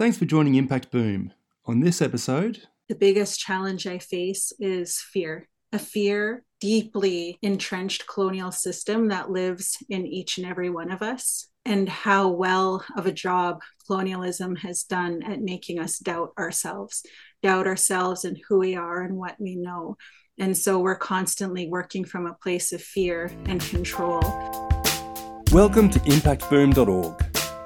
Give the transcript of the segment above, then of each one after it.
Thanks for joining Impact Boom. On this episode, the biggest challenge I face is fear. A fear, deeply entrenched colonial system that lives in each and every one of us, and how well of a job colonialism has done at making us doubt ourselves, doubt ourselves and who we are and what we know. And so we're constantly working from a place of fear and control. Welcome to impactboom.org.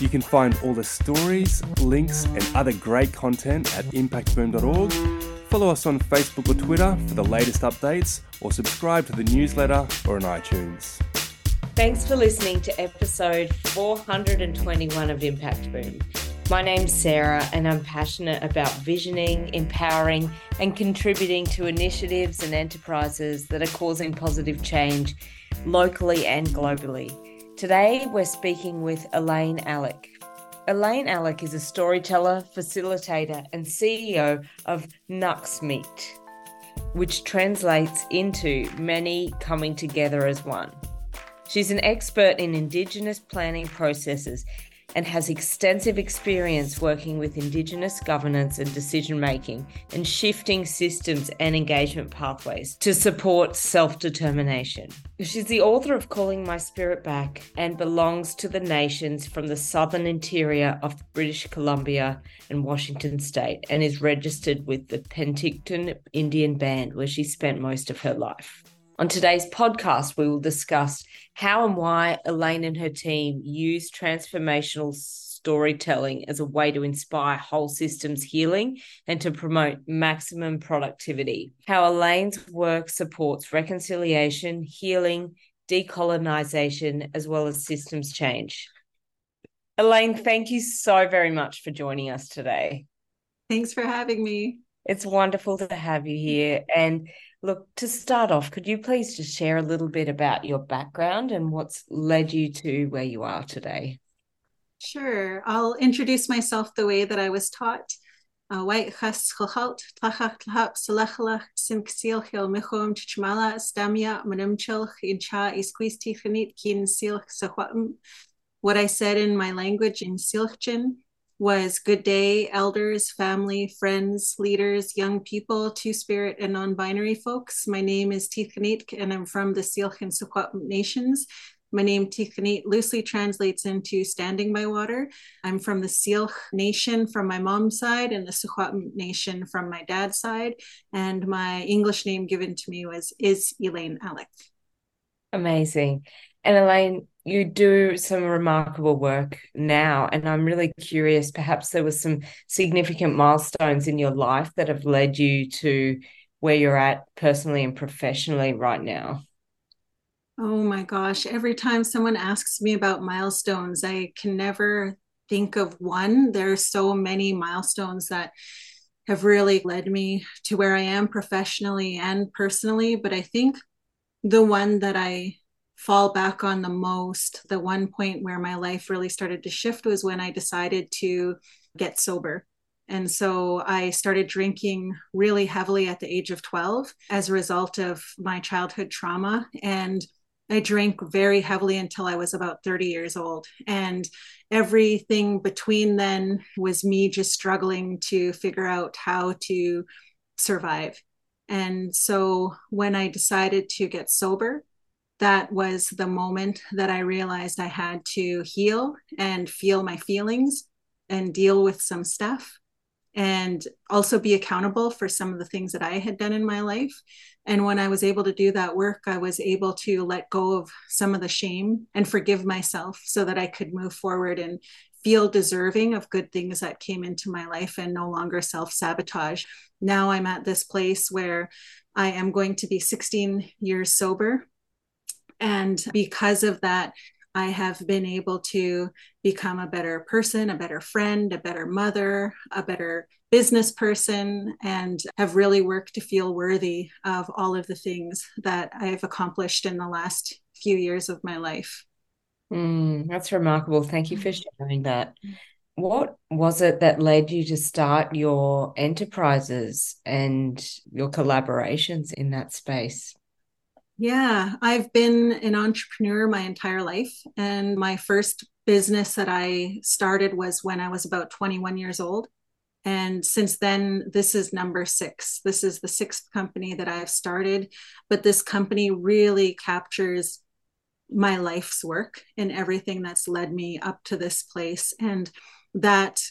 You can find all the stories, links, and other great content at impactboom.org. Follow us on Facebook or Twitter for the latest updates, or subscribe to the newsletter or on iTunes. Thanks for listening to episode 421 of Impact Boom. My name's Sarah, and I'm passionate about visioning, empowering, and contributing to initiatives and enterprises that are causing positive change locally and globally. Today, we're speaking with Elaine Alec. Elaine Alec is a storyteller, facilitator, and CEO of Naqsmist, which translates into many coming together as one. She's an expert in Indigenous planning processes and has extensive experience working with Indigenous governance and decision making and shifting systems and engagement pathways to support self determination. She's the author of Calling My Spirit Back and belongs to the nations from the southern interior of British Columbia and Washington state and is registered with the Penticton Indian Band, where she spent most of her life. On today's podcast, we will discuss how and why Elaine and her team use transformational storytelling as a way to inspire whole systems healing and to promote maximum productivity. How Elaine's work supports reconciliation, healing, decolonization, as well as systems change. Elaine, thank you so very much for joining us today. Thanks for having me. It's wonderful to have you here. And Look, to start off, could you please just share a little bit about your background and what's led you to where you are today? Sure. I'll introduce myself the way that I was taught. What I said in my language in Silchin was good day, elders, family, friends, leaders, young people, two spirit and non-binary folks. My name is Tikhanit and I'm from the Syilx and Secwepemc nations. My name Tikhanit loosely translates into standing by water. I'm from the Syilx nation from my mom's side and the Secwepemc nation from my dad's side. And my English name given to me was is Elaine Alec. Amazing. And Elaine, you do some remarkable work now and i'm really curious perhaps there was some significant milestones in your life that have led you to where you're at personally and professionally right now. Oh my gosh every time someone asks me about milestones i can never think of one. There are so many milestones that have really led me to where i am professionally and personally but i think the one that i fall back on the most, the one point where my life really started to shift was when I decided to get sober. And so I started drinking really heavily at the age of 12 as a result of my childhood trauma. And I drank very heavily until I was about 30 years old. And everything between then was me just struggling to figure out how to survive. And so when I decided to get sober, that was the moment that I realized I had to heal and feel my feelings and deal with some stuff and also be accountable for some of the things that I had done in my life. And when I was able to do that work, I was able to let go of some of the shame and forgive myself so that I could move forward and feel deserving of good things that came into my life and no longer self sabotage. Now I'm at this place where I am going to be 16 years sober and because of that, I have been able to become a better person, a better friend, a better mother, a better business person, and have really worked to feel worthy of all of the things that I've accomplished in the last few years of my life. Mm, that's remarkable. Thank you for sharing that. What was it that led you to start your enterprises and your collaborations in that space? Yeah, I've been an entrepreneur my entire life. And my first business that I started was when I was about 21 years old. And since then, this is number six. This is the sixth company that I've started. But this company really captures my life's work and everything that's led me up to this place. And that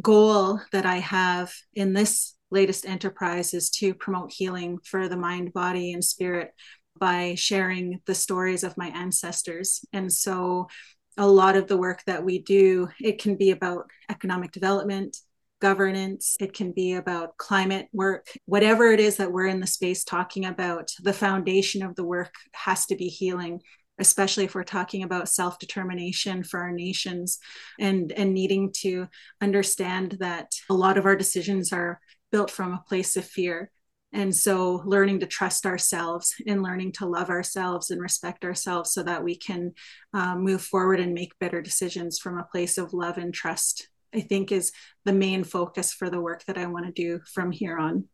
goal that I have in this latest enterprise is to promote healing for the mind, body, and spirit by sharing the stories of my ancestors. And so a lot of the work that we do, it can be about economic development, governance, it can be about climate work, whatever it is that we're in the space talking about, the foundation of the work has to be healing especially if we're talking about self-determination for our nations and and needing to understand that a lot of our decisions are built from a place of fear and so learning to trust ourselves and learning to love ourselves and respect ourselves so that we can um, move forward and make better decisions from a place of love and trust i think is the main focus for the work that i want to do from here on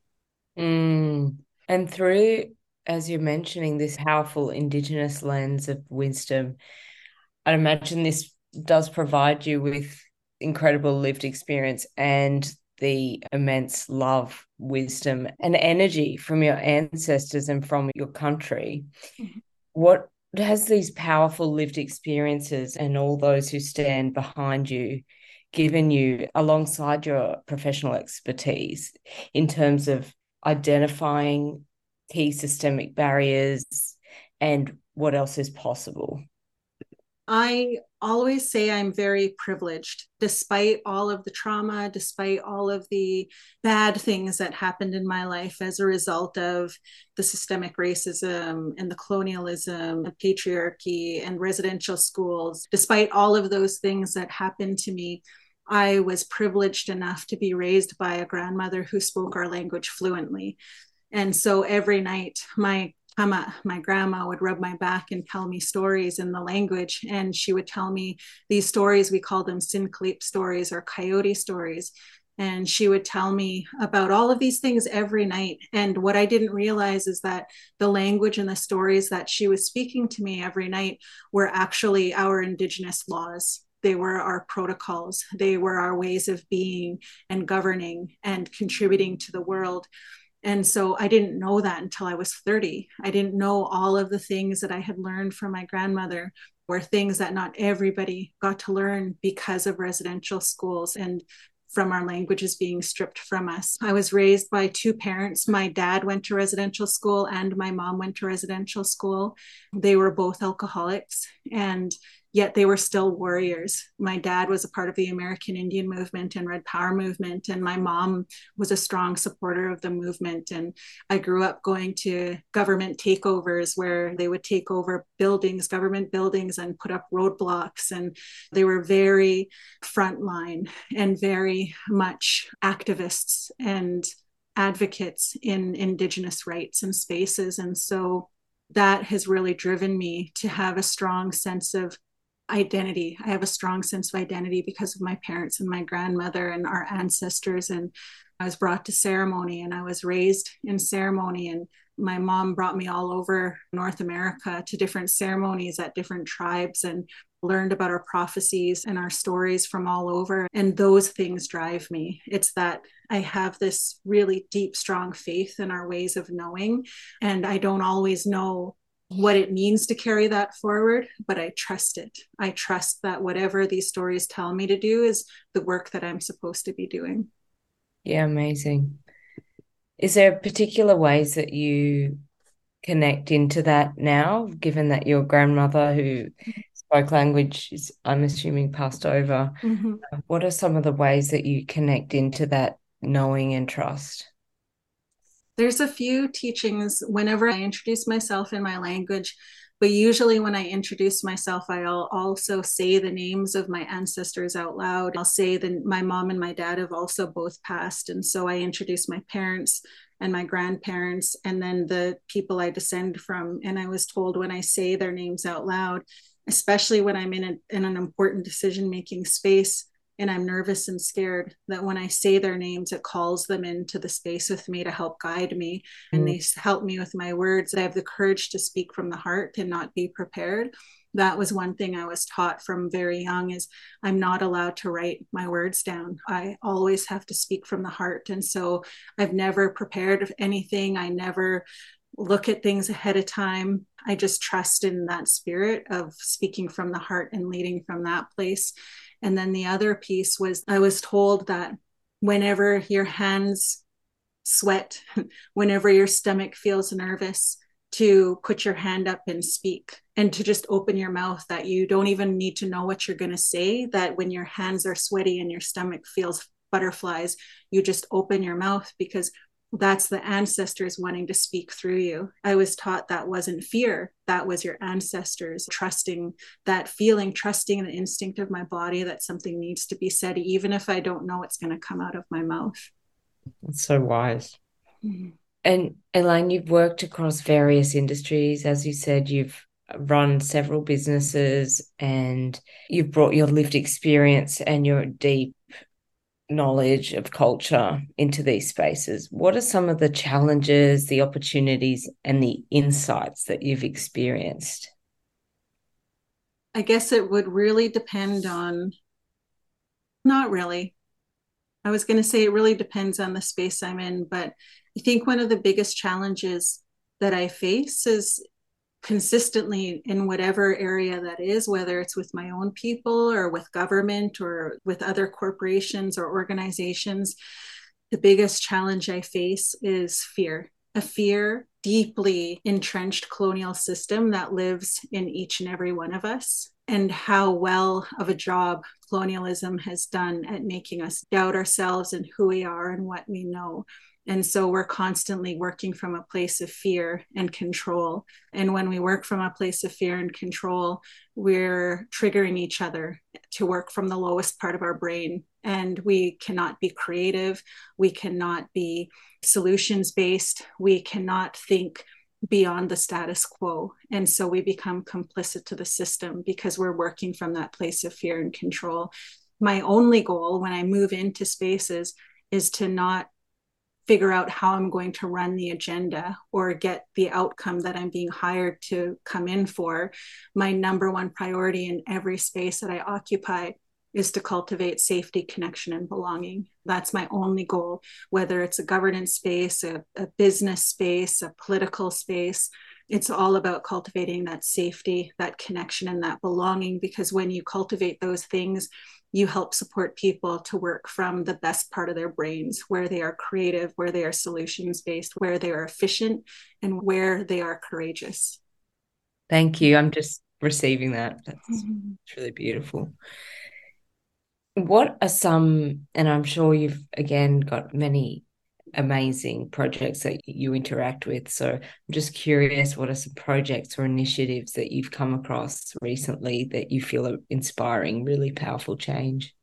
mm. and through as you're mentioning this powerful indigenous lens of wisdom i imagine this does provide you with incredible lived experience and the immense love, wisdom, and energy from your ancestors and from your country. Mm-hmm. What has these powerful lived experiences and all those who stand behind you given you alongside your professional expertise in terms of identifying key systemic barriers and what else is possible? I always say I'm very privileged, despite all of the trauma, despite all of the bad things that happened in my life as a result of the systemic racism and the colonialism, the patriarchy, and residential schools. Despite all of those things that happened to me, I was privileged enough to be raised by a grandmother who spoke our language fluently. And so every night, my Emma, my grandma would rub my back and tell me stories in the language. And she would tell me these stories, we call them Senklip stories or coyote stories. And she would tell me about all of these things every night. And what I didn't realize is that the language and the stories that she was speaking to me every night were actually our Indigenous laws they were our protocols they were our ways of being and governing and contributing to the world and so I didn't know that until I was 30. I didn't know all of the things that I had learned from my grandmother were things that not everybody got to learn because of residential schools and from our languages being stripped from us. I was raised by two parents. My dad went to residential school and my mom went to residential school. They were both alcoholics. And yet they were still warriors. My dad was a part of the American Indian movement and Red Power movement, and my mom was a strong supporter of the movement. And I grew up going to government takeovers where they would take over buildings, government buildings, and put up roadblocks. And they were very frontline and very much activists and advocates in Indigenous rights and spaces. And so that has really driven me to have a strong sense of identity. I have a strong sense of identity because of my parents and my grandmother and our ancestors. And I was brought to ceremony and I was raised in ceremony. And my mom brought me all over North America to different ceremonies at different tribes and learned about our prophecies and our stories from all over. And those things drive me. It's that I have this really deep, strong faith in our ways of knowing. And I don't always know what it means to carry that forward, but I trust it. I trust that whatever these stories tell me to do is the work that I'm supposed to be doing. Yeah, amazing. Is there particular ways that you connect into that now, given that your grandmother who spoke language is, I'm assuming, passed over? Mm-hmm. What are some of the ways that you connect into that knowing and trust? There's a few teachings whenever I introduce myself in my language. But usually, when I introduce myself, I'll also say the names of my ancestors out loud. I'll say that my mom and my dad have also both passed. And so I introduce my parents and my grandparents and then the people I descend from. And I was told when I say their names out loud, especially when I'm in, a, in an important decision making space, and I'm nervous and scared that when I say their names, it calls them into the space with me to help guide me. Mm. And they help me with my words. I have the courage to speak from the heart and not be prepared. That was one thing I was taught from very young is I'm not allowed to write my words down. I always have to speak from the heart. And so I've never prepared anything. I never look at things ahead of time. I just trust in that spirit of speaking from the heart and leading from that place. And then the other piece was I was told that whenever your hands sweat, whenever your stomach feels nervous, to put your hand up and speak and to just open your mouth that you don't even need to know what you're going to say that when your hands are sweaty and your stomach feels butterflies you just open your mouth because that's the ancestors wanting to speak through you. I was taught that wasn't fear, that was your ancestors trusting that feeling, trusting the instinct of my body that something needs to be said, even if I don't know what's going to come out of my mouth. That's so wise. Mm-hmm. And Elaine, you've worked across various industries. As you said, you've run several businesses and you've brought your lived experience and your deep knowledge of culture into these spaces. What are some of the challenges, the opportunities, and the insights that you've experienced? I guess it would really depend on, not really. I was going to say it really depends on the space I'm in, but I think one of the biggest challenges that I face is consistently in whatever area that is, whether it's with my own people or with government or with other corporations or organizations, the biggest challenge I face is fear. A fear, deeply entrenched colonial system that lives in each and every one of us, and how well of a job colonialism has done at making us doubt ourselves and who we are and what we know. And so we're constantly working from a place of fear and control. And when we work from a place of fear and control, we're triggering each other to work from the lowest part of our brain. And we cannot be creative. We cannot be solutions based. We cannot think beyond the status quo. And so we become complicit to the system because we're working from that place of fear and control. My only goal when I move into spaces is to not figure out how I'm going to run the agenda or get the outcome that I'm being hired to come in for. My number one priority in every space that I occupy is to cultivate safety, connection, and belonging. That's my only goal, whether it's a governance space, a, a business space, a political space. It's all about cultivating that safety, that connection, and that belonging. Because when you cultivate those things, you help support people to work from the best part of their brains, where they are creative, where they are solutions based, where they are efficient, and where they are courageous. Thank you. I'm just receiving that. That's mm-hmm. really beautiful. What are some, and I'm sure you've again got many amazing projects that you interact with. So I'm just curious what are some projects or initiatives that you've come across recently that you feel are inspiring really powerful change?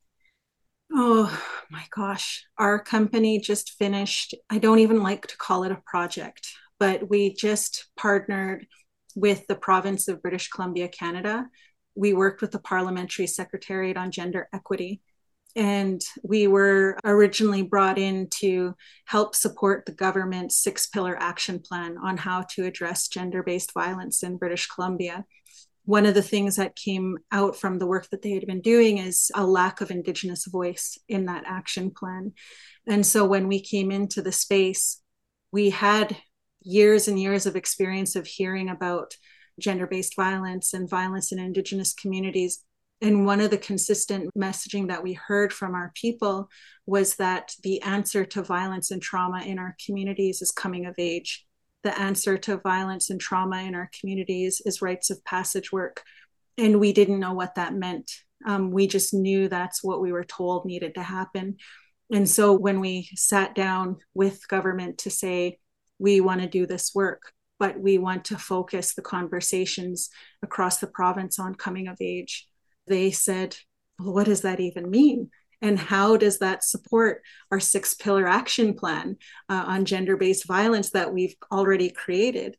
Oh my gosh. Our company just finished, I don't even like to call it a project, but we just partnered with the province of British Columbia, Canada. We worked with the Parliamentary Secretariat on Gender Equity and we were originally brought in to help support the government's six pillar action plan on how to address gender based violence in British Columbia. One of the things that came out from the work that they had been doing is a lack of Indigenous voice in that action plan. And so when we came into the space, we had years and years of experience of hearing about gender based violence and violence in Indigenous communities and one of the consistent messaging that we heard from our people was that the answer to violence and trauma in our communities is coming of age. The answer to violence and trauma in our communities is rites of passage work. And we didn't know what that meant. Um, we just knew that's what we were told needed to happen. And so when we sat down with government to say, we want to do this work, but we want to focus the conversations across the province on coming of age. They said, well, what does that even mean? And how does that support our six pillar action plan uh, on gender based violence that we've already created?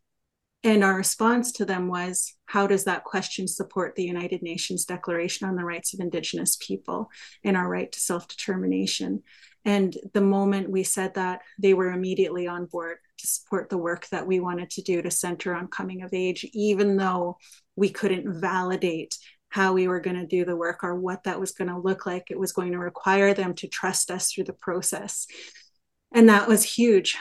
And our response to them was how does that question support the United Nations Declaration on the Rights of Indigenous People and our right to self determination? And the moment we said that, they were immediately on board to support the work that we wanted to do to center on coming of age, even though we couldn't validate how we were going to do the work or what that was going to look like. It was going to require them to trust us through the process. And that was huge.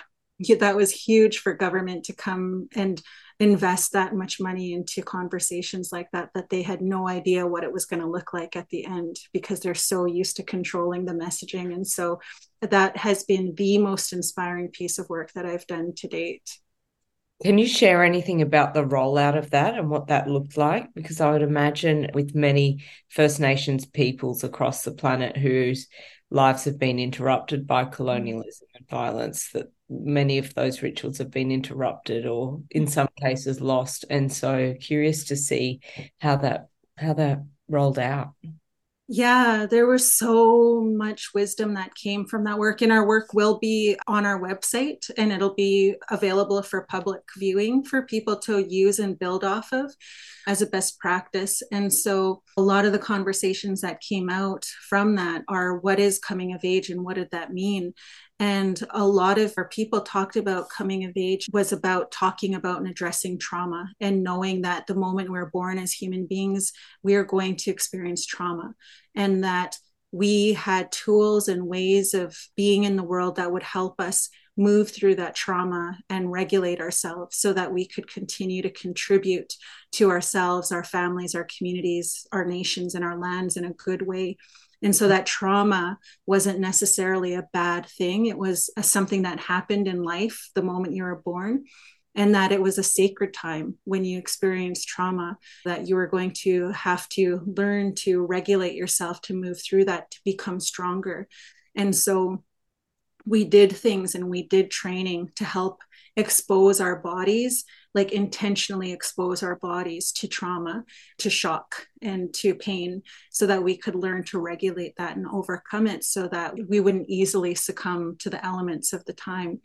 That was huge for government to come and invest that much money into conversations like that that they had no idea what it was going to look like at the end because they're so used to controlling the messaging and so that has been the most inspiring piece of work that I've done to date. Can you share anything about the rollout of that and what that looked like? Because I would imagine with many First Nations peoples across the planet whose lives have been interrupted by colonialism and violence, that many of those rituals have been interrupted or in some cases lost. And so curious to see how that how that rolled out yeah, there was so much wisdom that came from that work. And our work will be on our website and it'll be available for public viewing for people to use and build off of as a best practice. And so a lot of the conversations that came out from that are what is coming of age and what did that mean? And a lot of our people talked about coming of age was about talking about and addressing trauma and knowing that the moment we're born as human beings, we are going to experience trauma and that we had tools and ways of being in the world that would help us move through that trauma and regulate ourselves so that we could continue to contribute to ourselves, our families, our communities, our nations, and our lands in a good way and so that trauma wasn't necessarily a bad thing. It was a, something that happened in life the moment you were born. And that it was a sacred time when you experience trauma, that you were going to have to learn to regulate yourself to move through that to become stronger. And so we did things and we did training to help expose our bodies like intentionally expose our bodies to trauma, to shock, and to pain so that we could learn to regulate that and overcome it so that we wouldn't easily succumb to the elements of the time.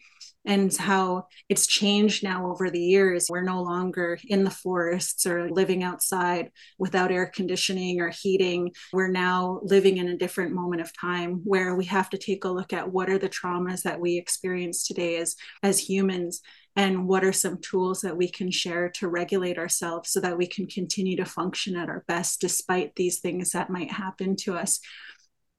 And how it's changed now over the years. We're no longer in the forests or living outside without air conditioning or heating. We're now living in a different moment of time where we have to take a look at what are the traumas that we experience today as, as humans and what are some tools that we can share to regulate ourselves so that we can continue to function at our best despite these things that might happen to us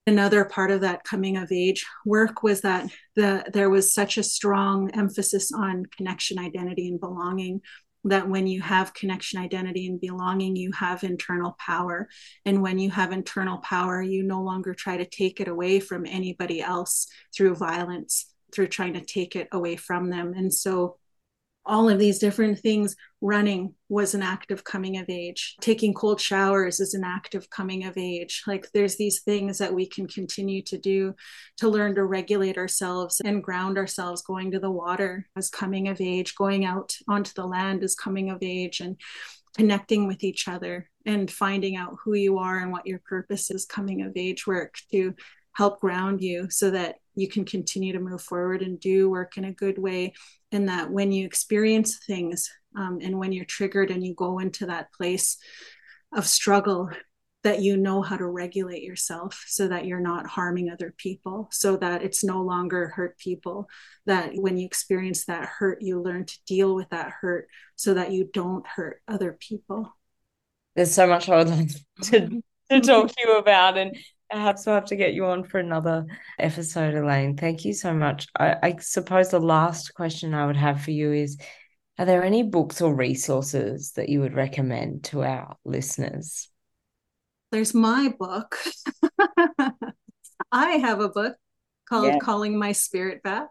another part of that coming of age work was that the there was such a strong emphasis on connection identity and belonging that when you have connection identity and belonging you have internal power. And when you have internal power you no longer try to take it away from anybody else through violence through trying to take it away from them. And so all of these different things. Running was an act of coming of age. Taking cold showers is an act of coming of age. Like there's these things that we can continue to do to learn to regulate ourselves and ground ourselves. Going to the water as coming of age, going out onto the land is coming of age, and connecting with each other and finding out who you are and what your purpose is coming of age work to help ground you so that you can continue to move forward and do work in a good way. And that when you experience things um, and when you're triggered and you go into that place of struggle that you know how to regulate yourself so that you're not harming other people so that it's no longer hurt people. That when you experience that hurt you learn to deal with that hurt so that you don't hurt other people. There's so much i would like to, to talk to you about and Perhaps we'll have to get you on for another episode, Elaine. Thank you so much. I, I suppose the last question I would have for you is Are there any books or resources that you would recommend to our listeners? There's my book. I have a book called yeah. Calling My Spirit Back.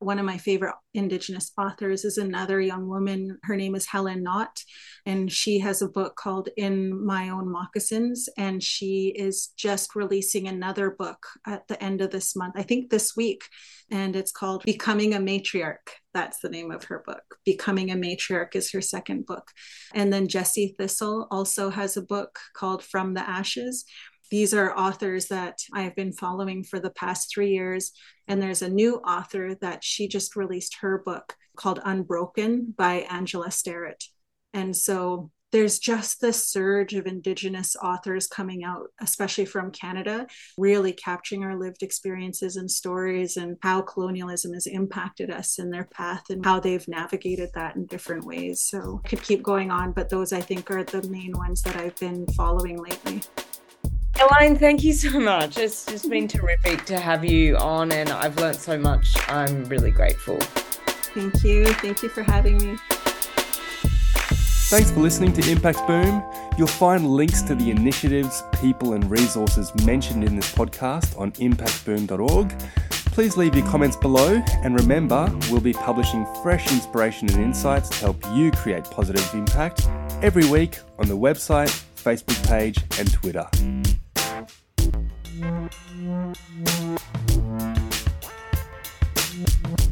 One of my favorite Indigenous authors is another young woman. Her name is Helen Knott, and she has a book called In My Own Moccasins. And she is just releasing another book at the end of this month, I think this week. And it's called Becoming a Matriarch. That's the name of her book. Becoming a Matriarch is her second book. And then Jesse Thistle also has a book called From the Ashes, these are authors that I have been following for the past three years. And there's a new author that she just released her book called Unbroken by Angela Sterritt. And so there's just this surge of Indigenous authors coming out, especially from Canada, really capturing our lived experiences and stories and how colonialism has impacted us in their path and how they've navigated that in different ways. So could keep going on, but those I think are the main ones that I've been following lately. Elaine, thank you so much. It's just been terrific to have you on, and I've learned so much. I'm really grateful. Thank you. Thank you for having me. Thanks for listening to Impact Boom. You'll find links to the initiatives, people, and resources mentioned in this podcast on impactboom.org. Please leave your comments below, and remember, we'll be publishing fresh inspiration and insights to help you create positive impact every week on the website, Facebook page, and Twitter. Thank you.